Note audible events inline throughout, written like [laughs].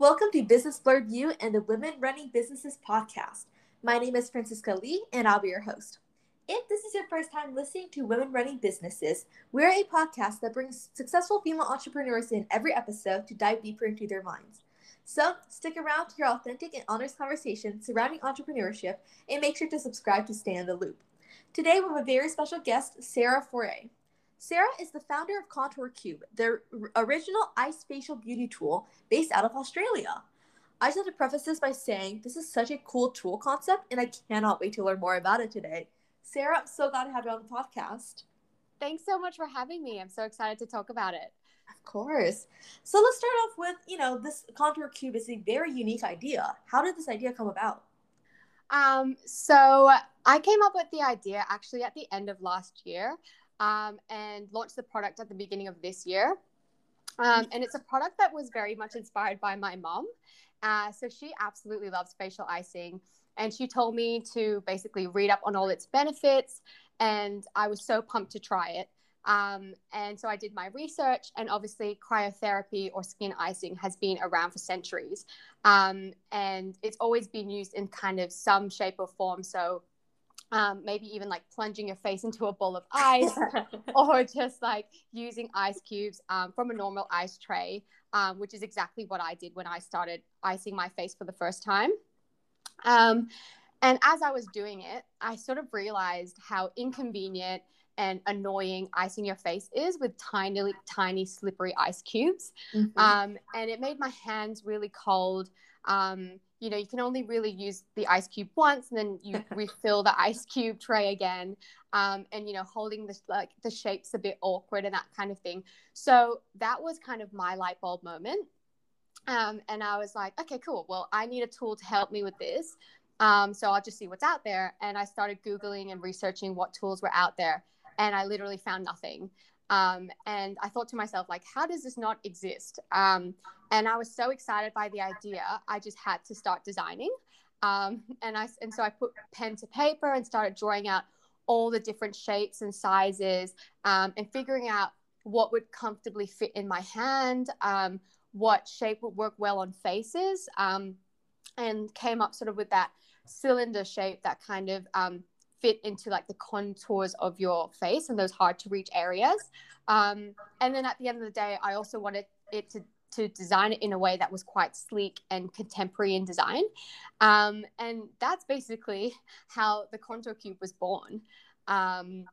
Welcome to Business Blurred View and the Women Running Businesses podcast. My name is Francisca Lee, and I'll be your host. If this is your first time listening to Women Running Businesses, we're a podcast that brings successful female entrepreneurs in every episode to dive deeper into their minds. So stick around to hear authentic and honest conversations surrounding entrepreneurship and make sure to subscribe to stay in the loop. Today, we have a very special guest, Sarah Foray. Sarah is the founder of Contour Cube, the original ice facial beauty tool based out of Australia. I just have to preface this by saying this is such a cool tool concept, and I cannot wait to learn more about it today. Sarah, I'm so glad to have you on the podcast. Thanks so much for having me. I'm so excited to talk about it. Of course. So let's start off with, you know, this Contour Cube is a very unique idea. How did this idea come about? Um, so I came up with the idea actually at the end of last year um, and launched the product at the beginning of this year. Um, and it's a product that was very much inspired by my mom. Uh, so she absolutely loves facial icing. And she told me to basically read up on all its benefits. And I was so pumped to try it. Um, and so I did my research, and obviously, cryotherapy or skin icing has been around for centuries. Um, and it's always been used in kind of some shape or form. So um, maybe even like plunging your face into a bowl of ice [laughs] or just like using ice cubes um, from a normal ice tray, um, which is exactly what I did when I started icing my face for the first time. Um, and as I was doing it, I sort of realized how inconvenient and annoying icing your face is with tiny, tiny, slippery ice cubes. Mm-hmm. Um, and it made my hands really cold. Um, you know, you can only really use the ice cube once, and then you [laughs] refill the ice cube tray again. Um, and you know, holding the like the shapes a bit awkward and that kind of thing. So that was kind of my light bulb moment. Um, and I was like, okay, cool. Well, I need a tool to help me with this. Um, so I'll just see what's out there. And I started Googling and researching what tools were out there. And I literally found nothing. Um, and I thought to myself, like, how does this not exist? Um, and I was so excited by the idea, I just had to start designing. Um, [laughs] and I and so I put pen to paper and started drawing out all the different shapes and sizes um, and figuring out what would comfortably fit in my hand, um, what shape would work well on faces, um, and came up sort of with that cylinder shape that kind of fit into like the contours of your face and those hard to reach areas. Um, and then at the end of the day, I also wanted it to to design it in a way that was quite sleek and contemporary in design. Um, and that's basically [laughs] how the Contour Cube was born. Um,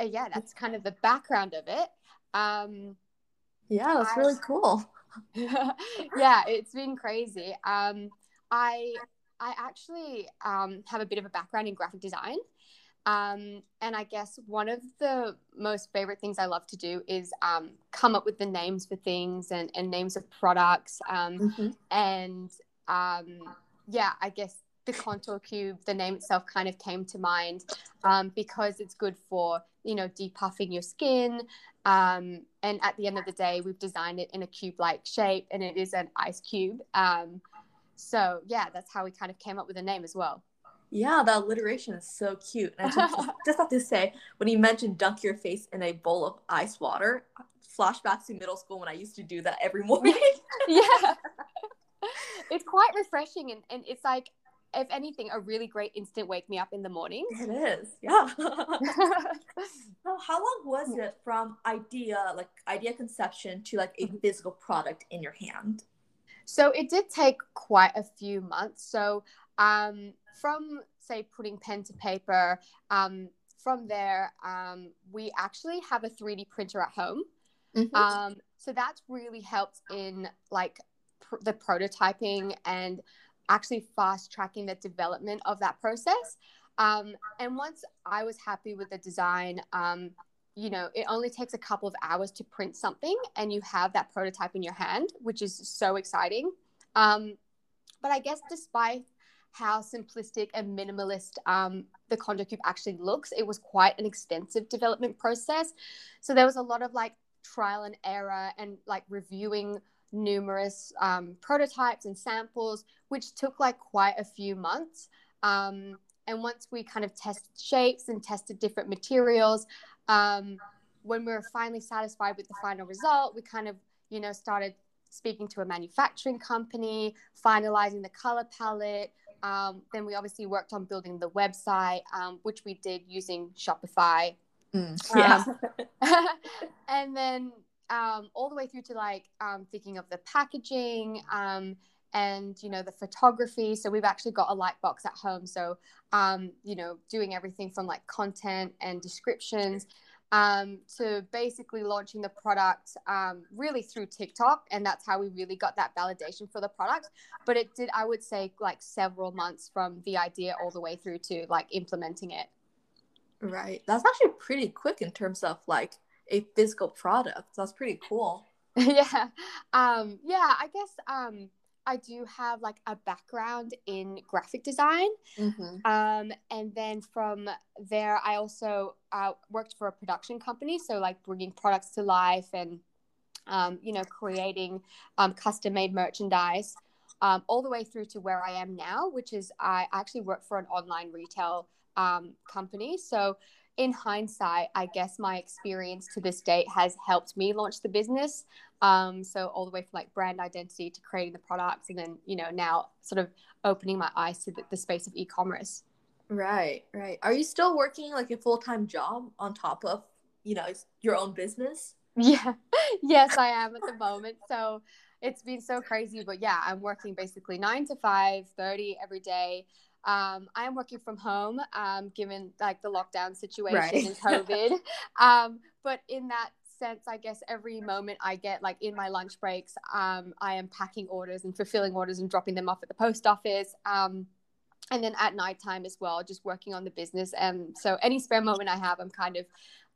yeah, that's kind of the background of it. Um, yeah, that's I, really cool. [laughs] yeah, it's been crazy. Um, I I actually um, have a bit of a background in graphic design. Um, and I guess one of the most favorite things I love to do is um, come up with the names for things and, and names of products. Um, mm-hmm. And um, yeah, I guess the contour cube, the name itself kind of came to mind um, because it's good for, you know, depuffing your skin. Um, and at the end of the day, we've designed it in a cube like shape and it is an ice cube. So yeah, that's how we kind of came up with the name as well. Yeah, the alliteration is so cute. And I just, [laughs] just have to say, when you mentioned dunk your face in a bowl of ice water, flashbacks to middle school when I used to do that every [laughs] morning. [laughs] yeah. It's quite refreshing and, and it's like if anything, a really great instant wake me up in the morning. It is, yeah. so how long was it from idea, like idea conception, to like a physical product in your hand? So it did take quite a few months. So um, from say putting pen to paper, um, from there, um, we actually have a 3D printer at home. Mm-hmm. Um, so that's really helped in like pr- the prototyping and actually fast tracking the development of that process. Um, and once I was happy with the design, um, you know, it only takes a couple of hours to print something and you have that prototype in your hand, which is so exciting. Um, but I guess despite how simplistic and minimalist um, the Contour Cube actually looks. It was quite an extensive development process. So there was a lot of like trial and error and like reviewing numerous um, prototypes and samples, which took like quite a few months. Um, and once we kind of tested shapes and tested different materials, um, when we were finally satisfied with the final result, we kind of, you know, started speaking to a manufacturing company, finalizing the color palette. Um, then we obviously worked on building the website, um, which we did using Shopify. Mm, yeah. Um, [laughs] [laughs] and then um, all the way through to like um, thinking of the packaging um, and you know the photography. So we've actually got a light box at home. So um, you know doing everything from like content and descriptions um, to basically launching the product um, really through TikTok. And that's how we really got that validation for the product. But it did, I would say, like several months from the idea all the way through to like implementing it. Right. That's actually pretty quick in terms of like a physical product. That's pretty cool. [laughs] yeah. Um, yeah, I guess um, I do have like a background in graphic design. Mm-hmm. Um, and then from there, I also uh, worked for a production company. So, like bringing products to life and, um, you know, creating um, custom made merchandise, um, all the way through to where I am now, which is I actually work for an online retail um, company. So, in hindsight, I guess my experience to this date has helped me launch the business. Um, so all the way from like brand identity to creating the products, and then you know now sort of opening my eyes to the, the space of e-commerce. Right, right. Are you still working like a full time job on top of you know your own business? Yeah, [laughs] yes, I am at the moment. So it's been so crazy, but yeah, I'm working basically nine to five, 30 every day. Um, I am working from home, um, given like the lockdown situation right. and COVID. um, but in that sense, I guess every moment I get, like in my lunch breaks, um, I am packing orders and fulfilling orders and dropping them off at the post office. Um, and then at nighttime as well, just working on the business. And so any spare moment I have, I'm kind of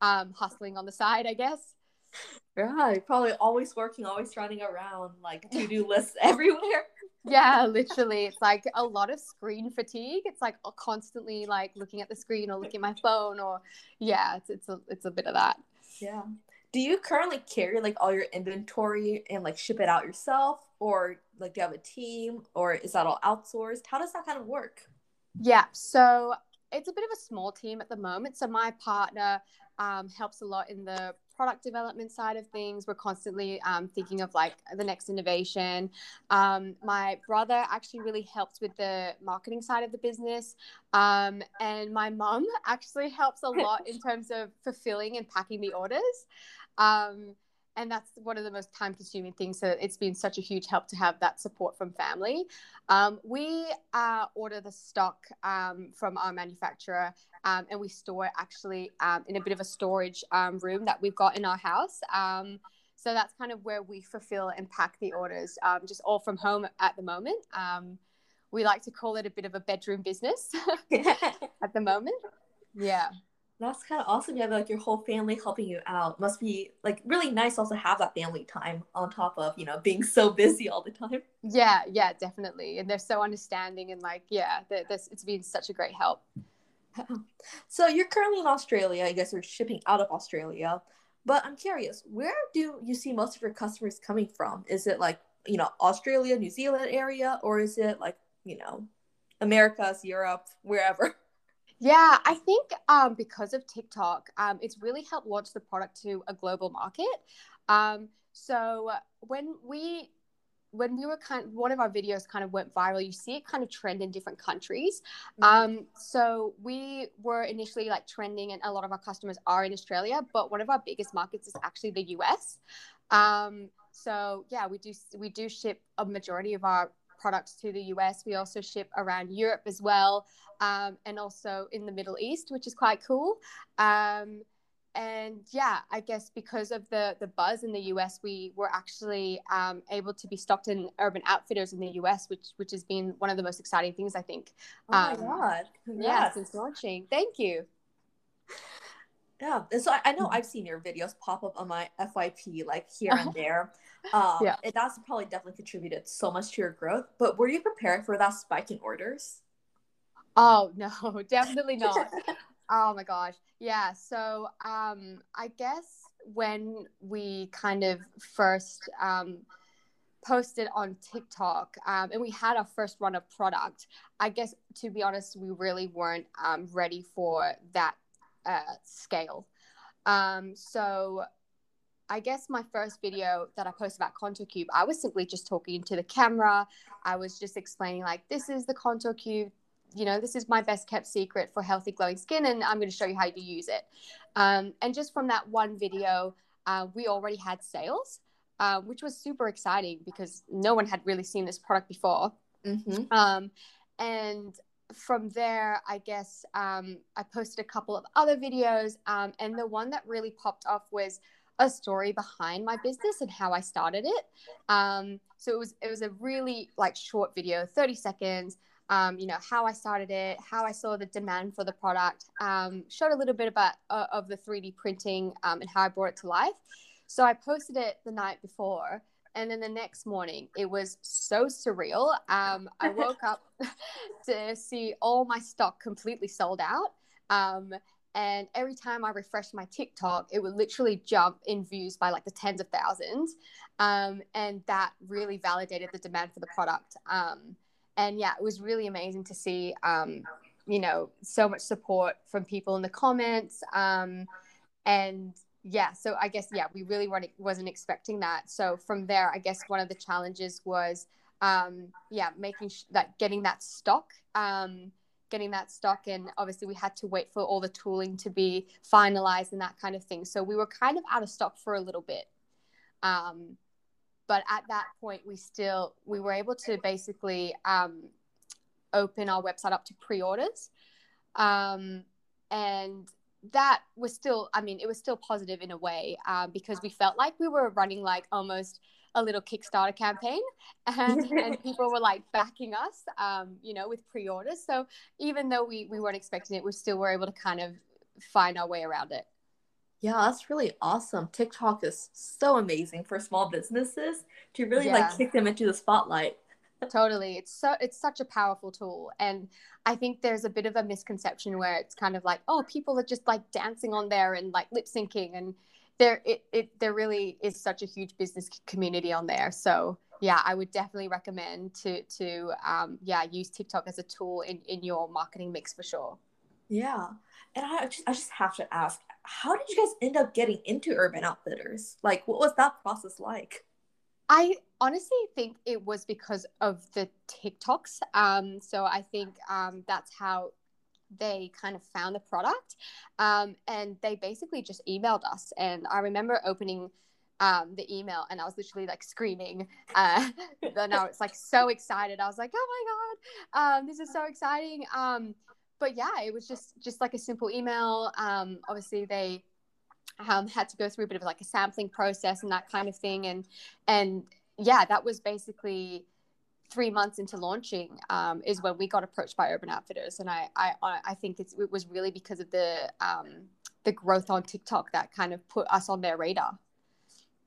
um, hustling on the side, I guess. Yeah, probably always working, always running around, like [laughs] to do lists [laughs] everywhere yeah literally it's like a lot of screen fatigue. It's like constantly like looking at the screen or looking at my phone or yeah it's it's a, it's a bit of that. Yeah. Do you currently carry like all your inventory and like ship it out yourself or like do you have a team or is that all outsourced? How does that kind of work? Yeah so it's a bit of a small team at the moment. So my partner um, helps a lot in the product development side of things. We're constantly um, thinking of like the next innovation. Um, my brother actually really helps with the marketing side of the business. Um, and my mum [laughs] actually helps a lot in terms of fulfilling and packing the orders. Um, and that's one of the most time consuming things so it's been such a huge help to have that support from family. Um, we uh, order the stock um, from our manufacturer um, and we store it actually um, in a bit of a storage um, room that we've got in our house. Um, so that's kind of where we fulfill and pack the orders just all from home at the moment. We like to call it a bit of a bedroom business [laughs] [laughs] at the moment. Yeah that's kind of awesome. You have like your whole family helping you out. Must be like really nice also have that family time on top of, you know, being so [laughs] busy all the time. Yeah, yeah, definitely. And they're so understanding and like, yeah, this it's been such a great help. [laughs] so you're currently in Australia. I guess you're shipping out of Australia. But I'm curious, where do you see most of your customers coming from? Is it like, you know, Australia, New Zealand area, or is it like, you know, Americas, Europe, wherever? Yeah, I think um, because of TikTok, um, it's really helped launch the product to a global market. Um, so when we when we were kind of, one of our videos kind of went viral, you see it kind of trend in different countries. Mm-hmm. Um, so we were initially like trending, and a lot of our customers are in Australia, but one of our biggest markets is actually the US. Um, so yeah, we do we do ship a majority of our products to the US. We also ship around Europe as well, um, and also in the Middle East, which is quite cool. Um, and yeah, I guess because of the the buzz in the US, we were actually um, able to be stocked in Urban Outfitters in the US, which which has been one of the most exciting things I think. Oh my um, god! Congrats. Yeah, since launching. Thank you. Yeah, so I, I, know mm-hmm. I've seen your videos pop up on my FYP like here and there. Um, yeah, and that's probably definitely contributed so much to your growth. But were you prepared for that spike in orders? Oh [laughs] no, definitely not. [laughs] oh my gosh, yeah. So um, I guess when we kind of first um, posted on TikTok um, and we had our first run of product, I guess to be honest, we really weren't um, ready for that uh, scale. Um, so I guess my first video that I posted about Contour Cube, I was simply just talking to the camera. I was just explaining, like, this is the Contour Cube. You know, this is my best kept secret for healthy, glowing skin, and I'm going to show you how to use it. Um, and just from that one video, uh, we already had sales, uh, which was super exciting because no one had really seen this product before. Mm-hmm. Um, and from there, I guess um, I posted a couple of other videos, um, and the one that really popped off was a story behind my business and how I started it. Um, so it was it was a really like short video, thirty seconds. Um, you know how I started it, how I saw the demand for the product, um, showed a little bit about uh, of the three D printing um, and how I brought it to life. So I posted it the night before, and then the next morning, it was so surreal. Um, I [laughs] woke up [laughs] to see all my stock completely sold out. Um, and every time I refreshed my TikTok, it would literally jump in views by like the tens of thousands. Um, and that really validated the demand for the product. Um, and yeah, it was really amazing to see, um, you know, so much support from people in the comments. Um, and yeah so i guess yeah we really weren't wasn't expecting that so from there i guess one of the challenges was um yeah making sh- that getting that stock um getting that stock and obviously we had to wait for all the tooling to be finalized and that kind of thing so we were kind of out of stock for a little bit um but at that point we still we were able to basically um open our website up to pre-orders. Um and that was still i mean it was still positive in a way um, because we felt like we were running like almost a little kickstarter campaign [laughs] and, and [laughs] people were like backing us um, you know with pre-orders. So even though we, we weren't expecting it we still were able to kind of find our way around it yeah that's really awesome. Tiktok is so amazing for small businesses to really yeah. like kick them into the spotlight. [laughs] Totally. It's so it's such a powerful tool and i think there's a bit of a misconception where it's kind of like oh people are just like dancing on there and like lip syncing and there it, it there really is such a huge business community on there. So yeah i would definitely recommend to to um, yeah use tiktok as a tool in in your marketing mix for sure yeah and i just i just have to ask how did you guys end up getting into urban outfitters like what was that process like I honestly think it was because of the TikToks. Um, so I think um, that's how they kind of found the product. Um, and they basically just emailed us. And I remember opening um, the email and I was literally like screaming. Uh, [laughs] no, it's like so excited. I was like, oh my God, um, this is so exciting. Um, but yeah, it was just just like a simple email. Um, obviously, they um, had to go through a bit of like a sampling process and that kind of thing. And and yeah, that was basically three months into launching um, is when we got approached by Urban Outfitters, and I I, I think it was really because of the um, the growth on TikTok that kind of put us on their radar.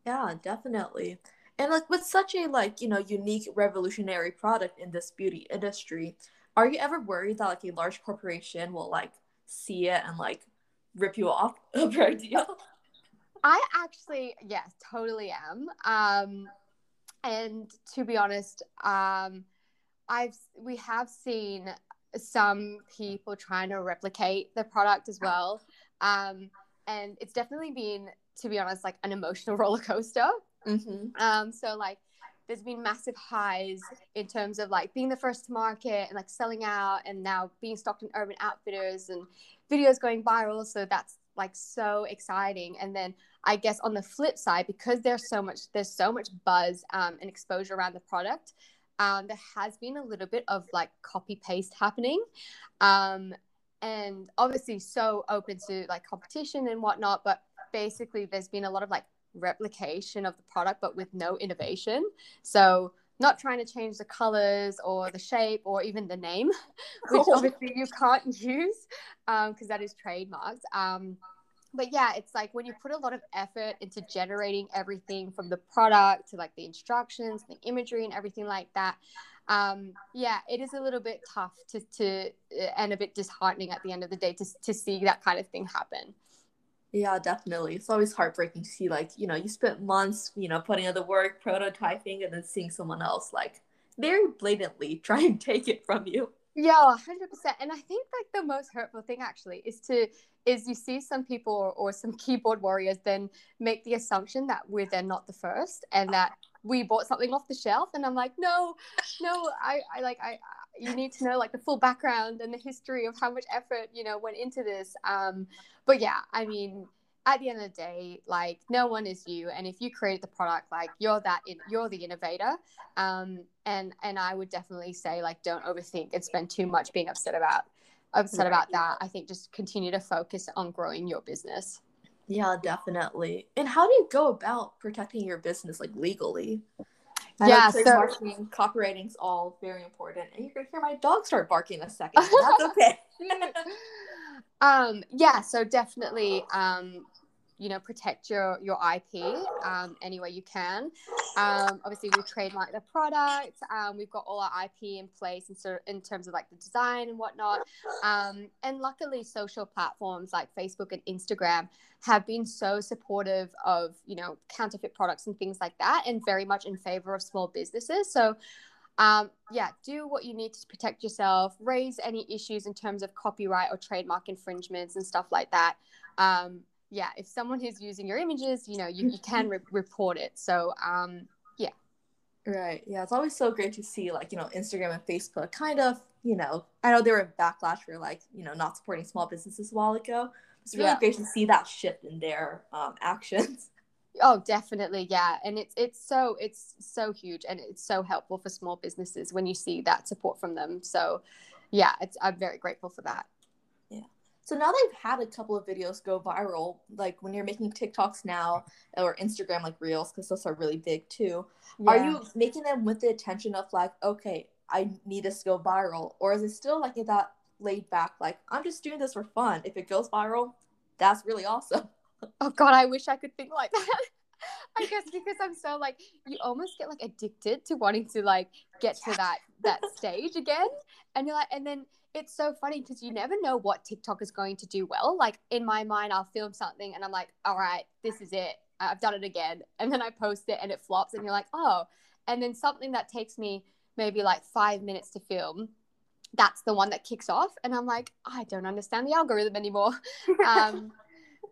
Yeah, definitely. And like with such a like you know unique revolutionary product in this beauty industry, are you ever worried that like a large corporation will like see it and like rip you off [laughs] of your idea? I actually, yes, totally am. Um, and to be honest, um, I've we have seen some people trying to replicate the product as well, um, and it's definitely been, to be honest, like an emotional [laughs] roller coaster. Mm-hmm. Um, so like there's been massive highs in terms of like being the first to market and like selling out and now being stocked in urban outfitters and videos going viral. So that's like so exciting. And then i guess on the flip side because there's so much there's so much buzz um, and exposure around the product um, there has been a little bit of like copy paste happening. Um, and obviously so open to like competition and whatnot but basically there's been a lot of like replication of the product but with no innovation. So not trying to change the colors or the shape or even the name [laughs] which oh. obviously you can't [laughs] use because um, that is trademarked. Um, but yeah it's like when you put a lot of effort into generating everything from the product to like the instructions the imagery and everything like that um, yeah it is a little bit tough to, to and a bit disheartening at the end of the day to, to see that kind of thing happen yeah, definitely. It's always heartbreaking to see like, you know, you spent months, you know, putting in the work, prototyping, and then seeing someone else like very blatantly [laughs] try and take it from you. Yeah, hundred percent. And I think like the most hurtful thing actually is to is you see some people or, or, some keyboard warriors then make the assumption that we're then not the first and that we bought something off the shelf. And I'm like, no, no, I, I like I you need to know like the full background and the history of how much effort you know went into this. Um, but yeah, I mean at the end of the day, like no one is you, and if you created the product, like you're that, in, you're the innovator. Um, and and I would definitely say like don't overthink and spend too much being upset about upset right. about that. I think just continue to focus on growing your business. Yeah, definitely. And how do you go about protecting your business like legally? I yeah, so marketing, copywriting's all very important. And you're gonna hear my dog start barking in a second. [laughs] That's okay. [laughs] um, yeah, so definitely um, you know protect your your ip um, any way you can. Um, obviously we trademark the product. Um, we've got all our ip in place in, so in terms of like the design and whatnot. Um, and luckily social platforms like facebook and instagram have been so supportive of you know counterfeit products and things like that and very much in favor of small businesses. So um, yeah, do what you need to protect yourself, raise any issues in terms of copyright or trademark infringements and stuff like that. Um, yeah, if someone is using your images, you know, you, you can [laughs] re- report it. So, um, yeah. Right. Yeah. It's always so great to see, like, you know, Instagram and Facebook kind of, you know, I know they were backlash for, like, you know, not supporting small businesses a while ago. It's really yeah. great to see that shift in their um, [laughs] actions. Oh, definitely, yeah, and it's it's so it's so huge, and it's so helpful for small businesses when you see that support from them. So, yeah, it's I'm very grateful for that. So now that they've had a couple of videos go viral, like when you're making TikToks now or Instagram like Reels, because those are really big too. Yeah. Are you making them with the intention of like, okay, I need this to go viral, or is it still like that laid back, like I'm just doing this for fun? If it goes viral, that's really awesome. Oh God, I wish I could think like that. [laughs] I guess because I'm so like you almost get like addicted to wanting to like get to that that stage again, and you're like, and then it's so funny because you never know what TikTok is going to do well. Like in my mind, I'll film something and I'm like, all right, this is it. I've done it again. [laughs] And then I post it and it flops and you're like, oh. And then something that takes me maybe like five minutes to film, that's the one that kicks off. And I'm like, I don't understand the algorithm anymore. [laughs] um,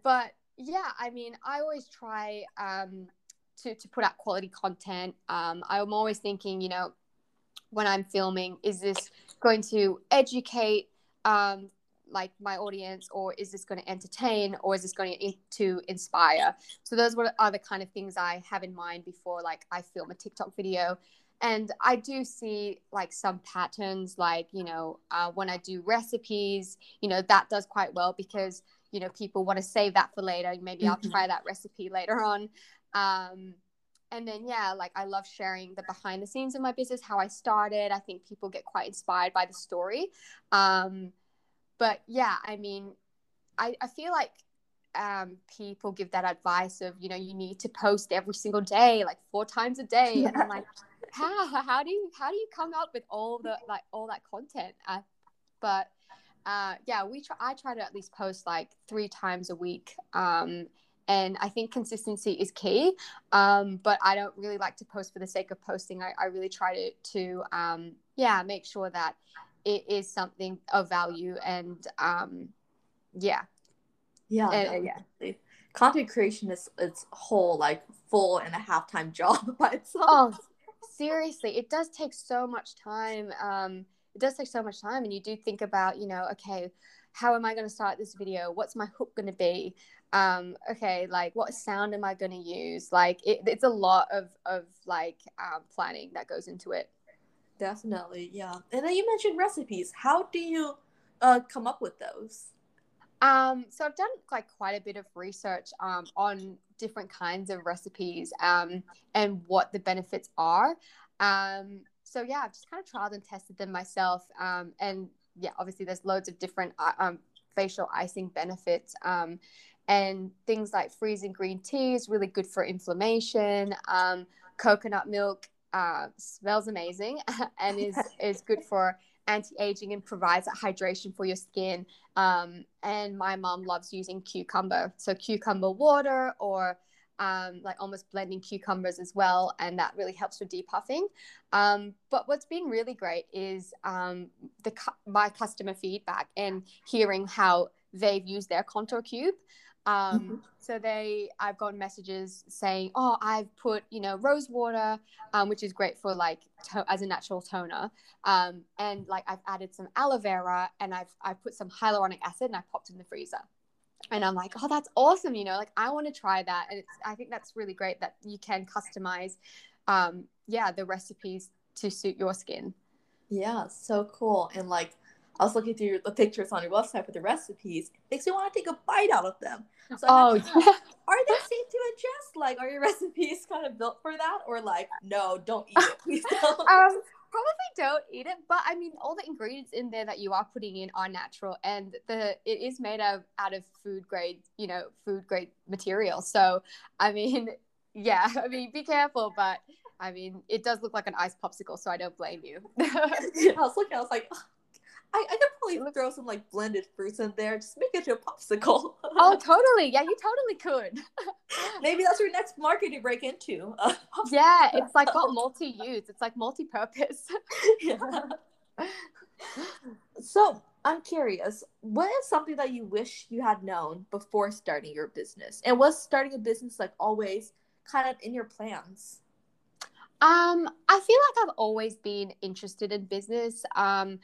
but yeah, I mean, I always try um, to, to put out quality content. Um, I'm always thinking, you know, when I'm filming, is this going to educate um, like my audience or is this going to entertain or is this going to, to inspire? So those are the kind of things i have in mind before like i film a tiktok video. And i do see like some patterns like you know uh, when i do recipes you know that does quite well because you know people want to save that for later. Maybe mm-hmm. i'll try that recipe later on. Um, and then yeah like i love sharing the behind the scenes of my business how i started. I think people get quite inspired by the story. Um, but yeah i mean i, I feel like um, people give that advice of you know you need to post every single day like four times a day. [laughs] And i'm like how how do you how do you come up with all the like all that content? Uh, but uh, yeah we try i try to at least post like three times a week. Um, and I think consistency is key. Um, but I don't really like to post for the sake of posting. I, I really try to to um, yeah make sure that it is something of value and um, yeah, yeah, and, yeah. Content creation is its whole like full and a half time job [laughs] by itself. Oh, seriously, it does take so much time. Um, it does take so much time, and you do think about you know okay how am I going to start this video? What's my hook going to be? Um, okay, like what sound am I going to use? Like it, it's a lot of, of like um, planning that goes into it. Definitely, yeah. And then you mentioned recipes. How do you uh, come up with those? Um, so I've done like quite a bit of research um, on different kinds of recipes um, and what the benefits are. Um, so yeah, I've just kind of tried and tested them myself. Um, and yeah, obviously there's loads of different uh, um, facial icing benefits. Um, and things like freezing green tea is really good for inflammation. Um, coconut milk uh, smells amazing [laughs] and is [laughs] is good for anti-aging and provides that hydration for your skin. Um, and my mom loves using cucumber, so cucumber water or um, like almost blending cucumbers as well, and that really helps with depuffing. Um, but what's been really great is um, the my customer feedback and hearing how they've used their contour cube. Um, mm-hmm. So they, I've gotten messages saying, "Oh, I've put you know rose water, um, which is great for like to- as a natural toner, um, and like I've added some aloe vera and I've I've put some hyaluronic acid and I popped in the freezer." and I'm like, oh, that's awesome. You know, like I want to try that. And it's, I think that's really great that you can customize, um, yeah, the recipes to suit your skin. Yeah, so cool. And like, I was looking through the pictures on your website for the recipes. Makes me want to take a bite out of them. So oh, yeah. [laughs] are they safe to ingest? Like, are your [laughs] recipes kind of built for that, or like, no, don't eat it, please [laughs] don't. um, probably don't eat it but i mean all the ingredients in there that you are putting in are natural and the it is made of out of food grade you know food grade material so i mean yeah i mean be careful but i mean it does look like an ice popsicle so i don't blame you i was looking i was like I, I could probably throw some like blended fruits in there, just make it to a popsicle. oh, [laughs] totally. Yeah, you totally could. [laughs] Maybe that's your next market to break into. [laughs] yeah, it's like got multi use. It's like multi purpose. yeah. So I'm curious, what is something that you wish you had known before starting your business? And was starting a business like always kind of in your plans? Um, I feel like I've always been interested in business. Um,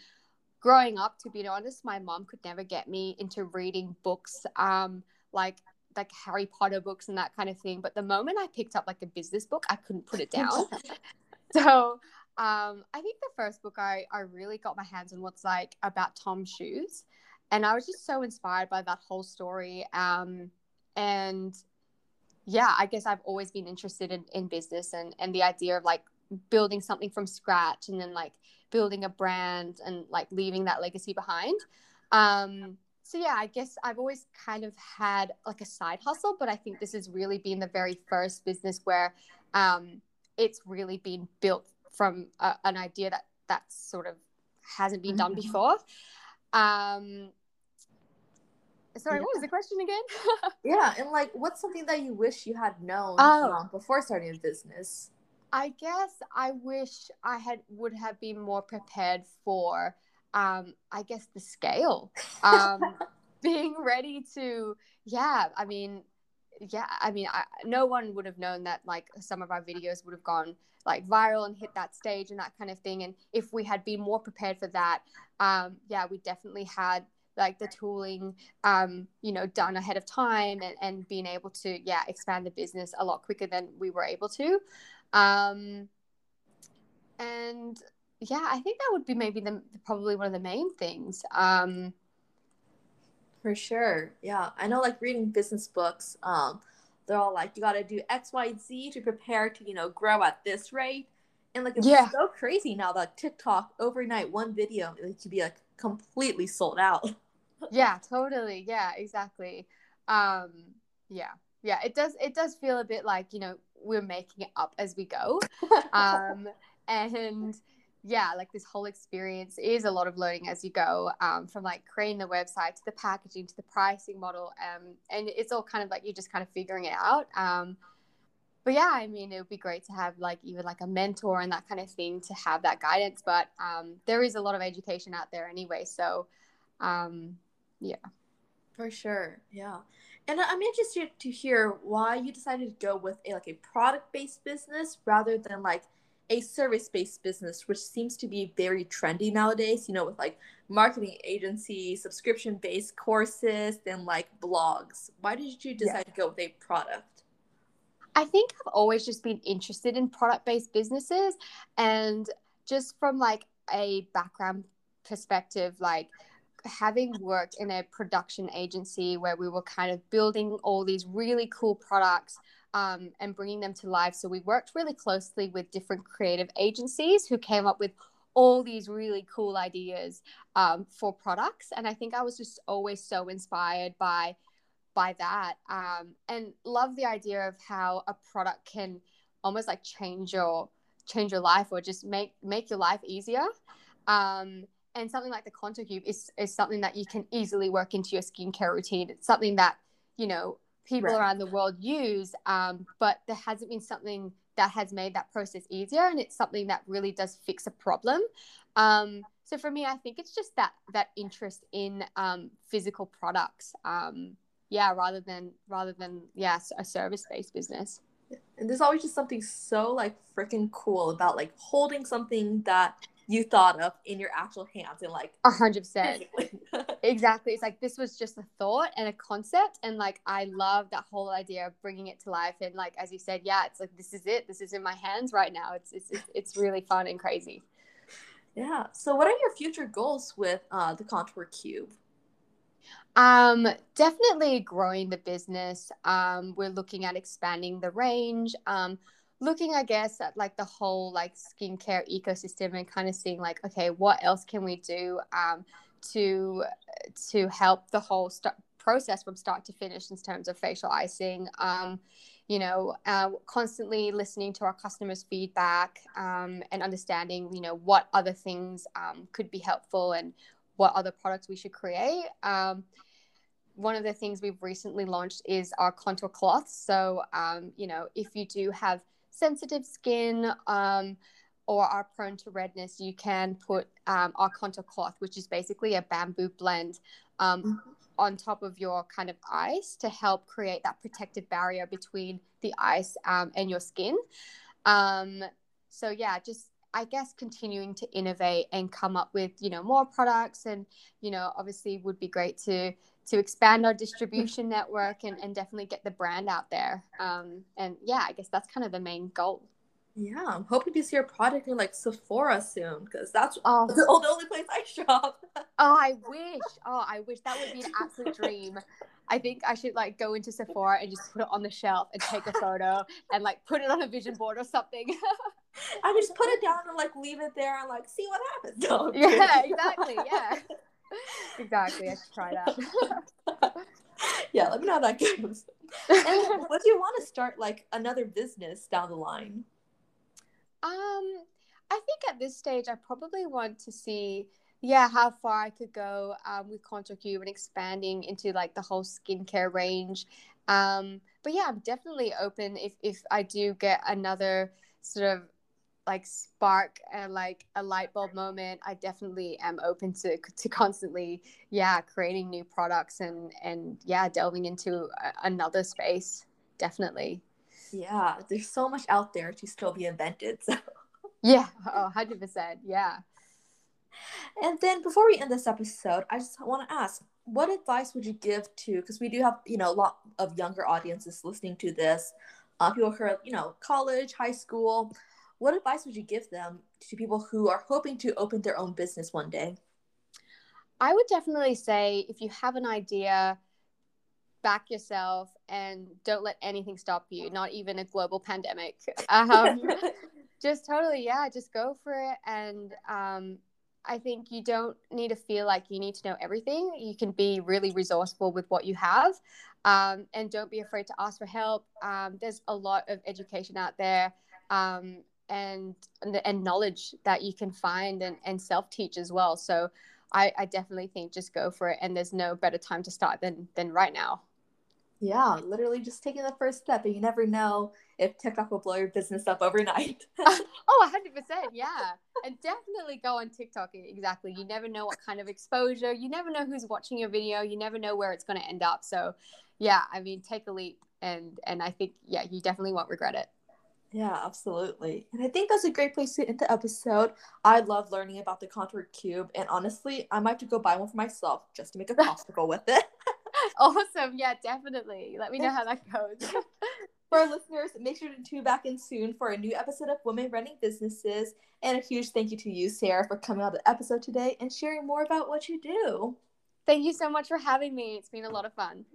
growing up, to be honest, my mom could never get me into reading books, um, like like Harry Potter books and that kind of thing. But the moment I picked up like a business book, I couldn't put it down. [laughs] so um, I think the first book I, I really got my hands on was like about Tom's shoes. And I was just so inspired by that whole story. Um, and yeah, I guess I've always been interested in, in business and, and the idea of like building something from scratch and then like building a brand and like leaving that legacy behind. Um, so yeah, I guess I've always kind of had like a side hustle, but I think this has really been the very first business where um, it's really been built from a, an idea that that sort of hasn't been done mm-hmm. before. Um, sorry, yeah. what was the question again? [laughs] yeah, and like, what's something that you wish you had known oh. um, before starting a business? I guess I wish I had would have been more prepared for um I guess the scale. Um [laughs] being ready to yeah, I mean yeah, I mean I, no one would have known that like some of our videos would have gone like viral and hit that stage and that kind of thing and if we had been more prepared for that um yeah, we definitely had like the tooling um you know done ahead of time and, and being able to yeah expand the business a lot quicker than we were able to um, and yeah, I think that would be maybe the probably one of the main things. Um, For sure, yeah, I know. Like reading business books, um, they're all like, you got to do X, Y, Z to prepare to you know grow at this rate. And like it's yeah. so crazy now that TikTok overnight one video it could be like completely sold out. [laughs] yeah, totally. Yeah, exactly. Um, yeah, yeah. It does. It does feel a bit like you know we're making it up as we go. [laughs] Um, and yeah, like this whole experience is a lot of learning as you go, um, from like creating the website to the packaging to the pricing model. Um, and it's all kind of like you're just kind of figuring it out. Um, but yeah, I mean, it would be great to have like even like a mentor and that kind of thing to have that guidance. But um, there is a lot of education out there anyway. So um, yeah. For sure. Yeah. And I'm interested to hear why you decided to go with a like a product based business rather than like a service based business, which seems to be very trendy nowadays. You know, with like marketing agencies, subscription based courses, and like blogs. Why did you decide yeah. to go with a product? I think I've always just been interested in product based businesses, and just from like a background perspective, like having worked in a production agency where we were kind of building all these really cool products um, and bringing them to life. So we worked really closely with different creative agencies who came up with all these really cool ideas um, for products. And I think I was just always so inspired by by that um, and love the idea of how a product can almost like change your change your life or just make make your life easier um, and something like the contour cube is, is something that you can easily work into your skincare routine it's something that you know people Right. around the world use, um, but there hasn't been something that has made that process easier, and it's something that really does fix a problem. Um, so for me, I think it's just that that interest in um, physical products, um, yeah, rather than rather than yeah a service based business. And there's always just something so like freaking cool about like holding something that you thought of in your actual hands and like A hundred percent. [laughs] Exactly. It's like this was just a thought and a concept. And like, I love that whole idea of bringing it to life. And like, as you said, yeah, it's like, this is it. This is in my hands right now. It's, it's, it's, it's really fun and crazy. yeah. So what are your future goals with uh, the Contour Cube? Um, definitely growing the business. Um, we're looking at expanding the range. Um, looking, I guess, at like the whole like skincare ecosystem and kind of seeing like, okay, what else can we do um, to to help the whole st- process from start to finish in terms of facial icing. Um, you know, uh, constantly listening to our customers' feedback um, and understanding, you know, what other things um, could be helpful and what other products we should create. Um, one of the things we've recently launched is our contour cloths. So, um, you know, if you do have sensitive skin um, or are prone to redness, you can put um, our contour cloth, which is basically a bamboo blend, um, on top of your kind of ice to help create that protective barrier between the ice um, and your skin. Um, so, yeah, just I guess continuing to innovate and come up with you know more products and you know obviously would be great to to expand our distribution network and, and definitely get the brand out there. Um, and yeah i guess that's kind of the main goal. Yeah, I'm hoping to see your product in like Sephora soon because that's oh, [laughs] the only place I shop. [laughs] oh i wish. Oh i wish. That would be an absolute dream. I think i should like go into sephora and just put it on the shelf and take a photo and like put it on a vision board or something. [laughs] I would just put it down and like leave it there and like see what happens. No, yeah exactly yeah exactly i should try that [laughs] yeah, let me know how that goes. And [laughs] would you want to start like another business down the line? Um, I think at this stage, I probably want to see, yeah, how far I could go um, with Contour Cube and expanding into like the whole skincare range. Um, but yeah, I'm definitely open if if I do get another sort of like spark and like a light bulb moment. I definitely am open to to constantly, yeah, creating new products and and yeah, delving into a, another space. Definitely. Yeah, there's so much out there to still be invented. So. Yeah, oh, 100%. Yeah. And then before we end this episode, I just want to ask, what advice would you give to? Because we do have you know a lot of younger audiences listening to this, uh, people who are you know college, high school. What advice would you give them to people who are hoping to open their own business one day? I would definitely say if you have an idea, back yourself and don't let anything stop you, not even a global pandemic. [laughs] Um, just totally, yeah, just go for it. And um, I think you don't need to feel like you need to know everything. You can be really resourceful with what you have. Um, and don't be afraid to ask for help. Um, there's a lot of education out there. Um, and, and knowledge that you can find and, and self teach as well. So I, I definitely think just go for it. And there's no better time to start than, than right now. Yeah, literally just taking the first step, and you never know if TikTok will blow your business up overnight. [laughs] [laughs] oh, 100%. Yeah. And definitely go on TikTok. Exactly. You never know what kind of exposure, you never know who's watching your video, you never know where it's going to end up. So, yeah, I mean, take a leap. And, and I think, yeah, you definitely won't regret it. Yeah, absolutely. And I think that's a great place to end the episode. I love learning about the Contour Cube, and honestly, I might have to go buy one for myself just to make a [laughs] popsicle with it. awesome. Yeah, definitely. Let me know how that goes. [laughs] for our listeners, make sure to tune back in soon for a new episode of Women Running Businesses. And a huge thank you to you, Sarah, for coming on the episode today and sharing more about what you do. Thank you so much for having me. It's been a lot of fun.